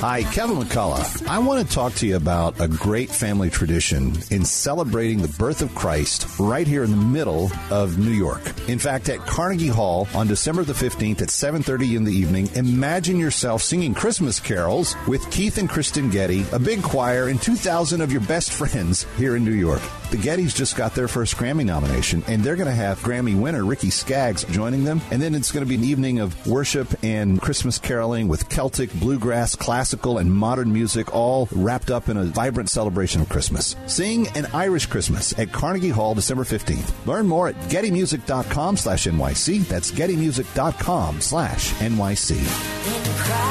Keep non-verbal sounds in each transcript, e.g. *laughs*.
Hi, Kevin McCullough. I want to talk to you about a great family tradition in celebrating the birth of Christ right here in the middle of New York. In fact, at Carnegie Hall on December the 15th at 7:30 in the evening, imagine yourself singing Christmas carols with Keith and Kristen Getty, a big choir, and 2,000 of your best *laughs* friends here in New York. The Gettys just got their first Grammy nomination, and they're going to have Grammy winner Ricky Skaggs joining them. And then it's going to be an evening of worship and Christmas caroling with Celtic, bluegrass, classical, and modern music, all wrapped up in a vibrant celebration of Christmas. Sing an Irish Christmas at Carnegie Hall December 15th. Learn more at gettymusic.com slash NYC. That's gettymusic.com slash NYC.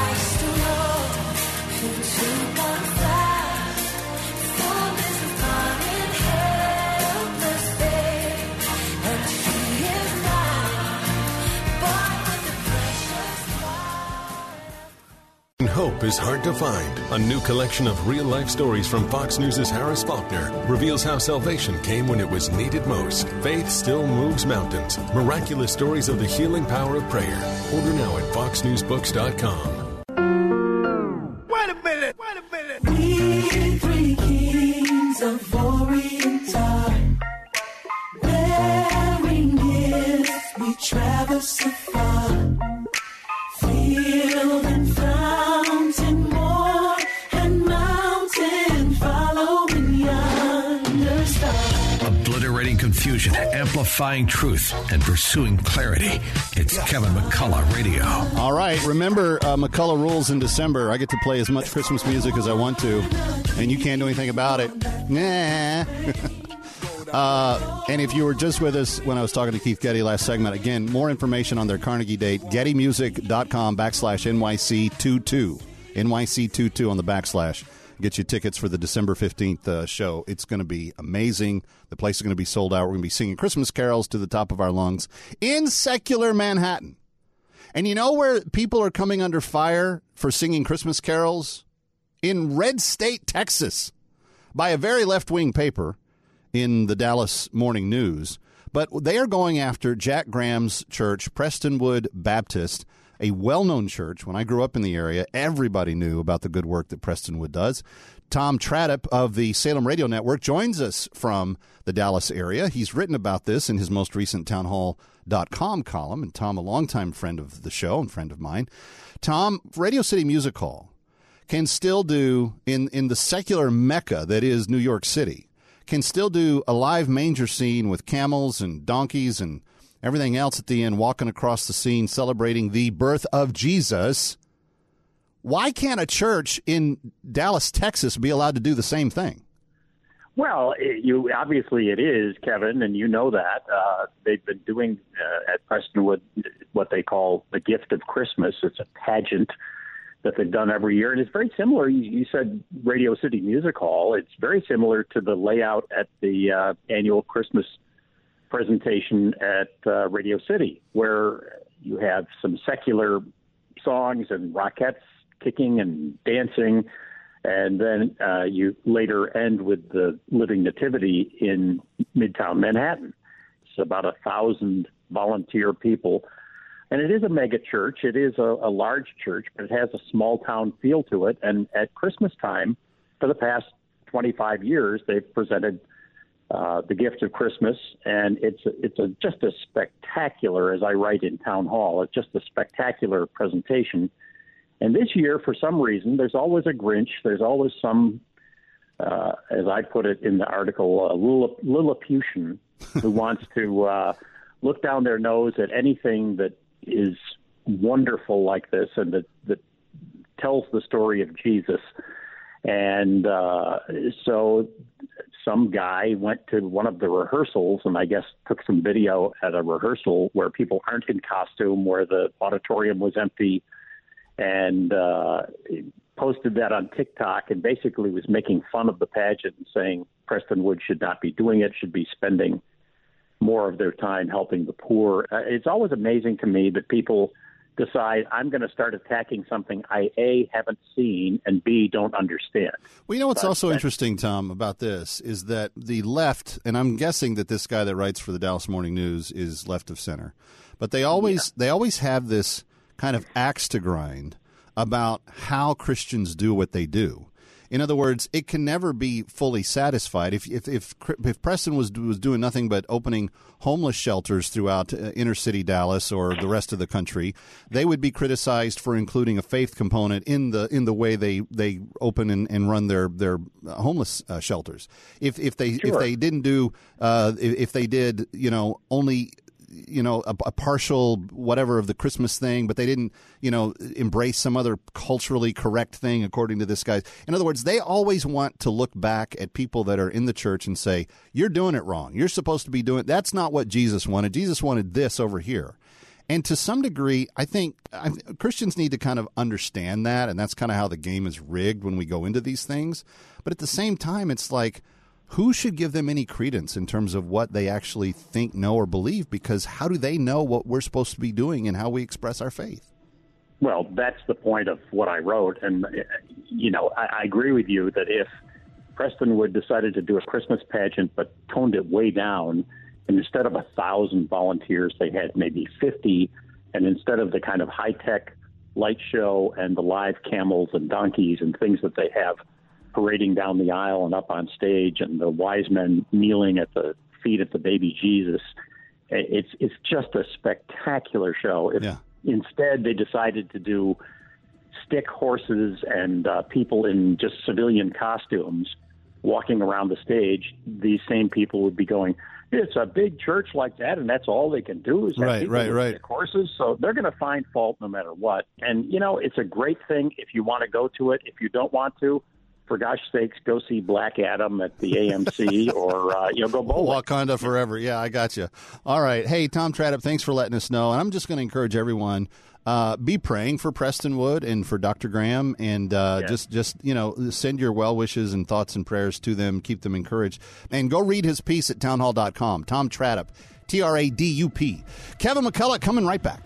Hope is hard to find. A new collection of real life stories from Fox News' Harris Faulkner reveals how salvation came when it was needed most. Faith still moves mountains. Miraculous stories of the healing power of prayer. Order now at foxnewsbooks.com. confusion, amplifying truth, and pursuing clarity. It's Kevin McCullough Radio. All right. Remember, uh, McCullough rules in December. I get to play as much Christmas music as I want to, and you can't do anything about it. Nah. *laughs* uh, and if you were just with us when I was talking to Keith Getty last segment, again, more information on their Carnegie date, gettymusic.com backslash NYC22. NYC22 on the backslash. Get you tickets for the December 15th uh, show. It's going to be amazing. The place is going to be sold out. We're going to be singing Christmas carols to the top of our lungs in secular Manhattan. And you know where people are coming under fire for singing Christmas carols? In Red State, Texas, by a very left wing paper in the Dallas Morning News. But they are going after Jack Graham's church, Prestonwood Baptist, a well known church. When I grew up in the area, everybody knew about the good work that Prestonwood does. Tom Tradup of the Salem Radio Network joins us from the Dallas area. He's written about this in his most recent townhall.com column. And Tom, a longtime friend of the show and friend of mine. Tom, Radio City Music Hall can still do, in, in the secular mecca that is New York City, can still do a live manger scene with camels and donkeys and everything else at the end, walking across the scene, celebrating the birth of Jesus. Why can't a church in Dallas, Texas be allowed to do the same thing? Well, it, you obviously it is, Kevin, and you know that uh, they've been doing uh, at Prestonwood what they call the gift of Christmas. It's a pageant that they've done every year, and it's very similar. You, you said Radio City Music Hall. It's very similar to the layout at the uh, annual Christmas presentation at uh, Radio City, where you have some secular songs and Rockettes kicking and dancing, and then uh, you later end with the Living Nativity in Midtown Manhattan. It's about a thousand volunteer people. And it is a mega church. It is a, a large church, but it has a small town feel to it. And at Christmas time, for the past 25 years, they've presented uh, the gift of Christmas, and it's it's a, just a spectacular, as I write in Town Hall, it's just a spectacular presentation. And this year, for some reason, there's always a Grinch. There's always some, uh, as I put it in the article, a Lillip- Lilliputian *laughs* who wants to uh, look down their nose at anything that is wonderful like this and that, that tells the story of Jesus. And uh, so some guy went to one of the rehearsals and I guess took some video at a rehearsal where people aren't in costume, where the auditorium was empty, and uh, posted that on TikTok and basically was making fun of the pageant and saying Prestonwood should not be doing it, should be spending more of their time helping the poor. Uh, it's always amazing to me that people decide I'm going to start attacking something I A haven't seen and B don't understand. Well, you know what's But also that- interesting, Tom, about this is that the left, and I'm guessing that this guy that writes for the Dallas Morning News is left of center, but they always they always have this kind of axe to grind about how Christians do what they do. In other words, it can never be fully satisfied. If if if, if Preston was was doing nothing but opening homeless shelters throughout uh, inner city Dallas or the rest of the country, they would be criticized for including a faith component in the in the way they they open and, and run their their homeless uh, shelters. If if they Sure. if they didn't do uh, if, if they did you know only you know a, a partial whatever of the Christmas thing, but they didn't you know embrace some other culturally correct thing according to this guy. In other words, they always want to look back at people that are in the church and say you're doing it wrong. You're supposed to be doing that's not what Jesus wanted. Jesus wanted this over here. And to some degree, I think I, Christians need to kind of understand that, and that's kind of how the game is rigged when we go into these things. But at the same time, it's like who should give them any credence in terms of what they actually think, know, or believe? Because how do they know what we're supposed to be doing and how we express our faith? Well, that's the point of what I wrote, and you know, I, I agree with you that if Prestonwood decided to do a Christmas pageant but toned it way down, and instead of a thousand volunteers, they had maybe fifty, and instead of the kind of high tech light show and the live camels and donkeys and things that they have parading down the aisle and up on stage, and the wise men kneeling at the feet of the baby Jesus, it's it's just a spectacular show. If Yeah. instead they decided to do stick horses and uh, people in just civilian costumes walking around the stage, these same people would be going, "It's a big church like that, and that's all they can do is have Right, right, right. stick horses." So they're going to find fault no matter what. And you know, it's a great thing if you want to go to it. If you don't want to. For gosh sakes, go see Black Adam at the AMC, *laughs* or uh, you know, go bowling. Wakanda forever. Yeah, I got you. All right. Hey, Tom Tradup, thanks for letting us know. And I'm just going to encourage everyone uh, be praying for Prestonwood and for Dr. Graham, and uh, Yeah. just just you know send your well wishes and thoughts and prayers to them. Keep them encouraged, and go read his piece at townhall.com. Tom Tradup, T R A D U P. Kevin McCullough coming right back.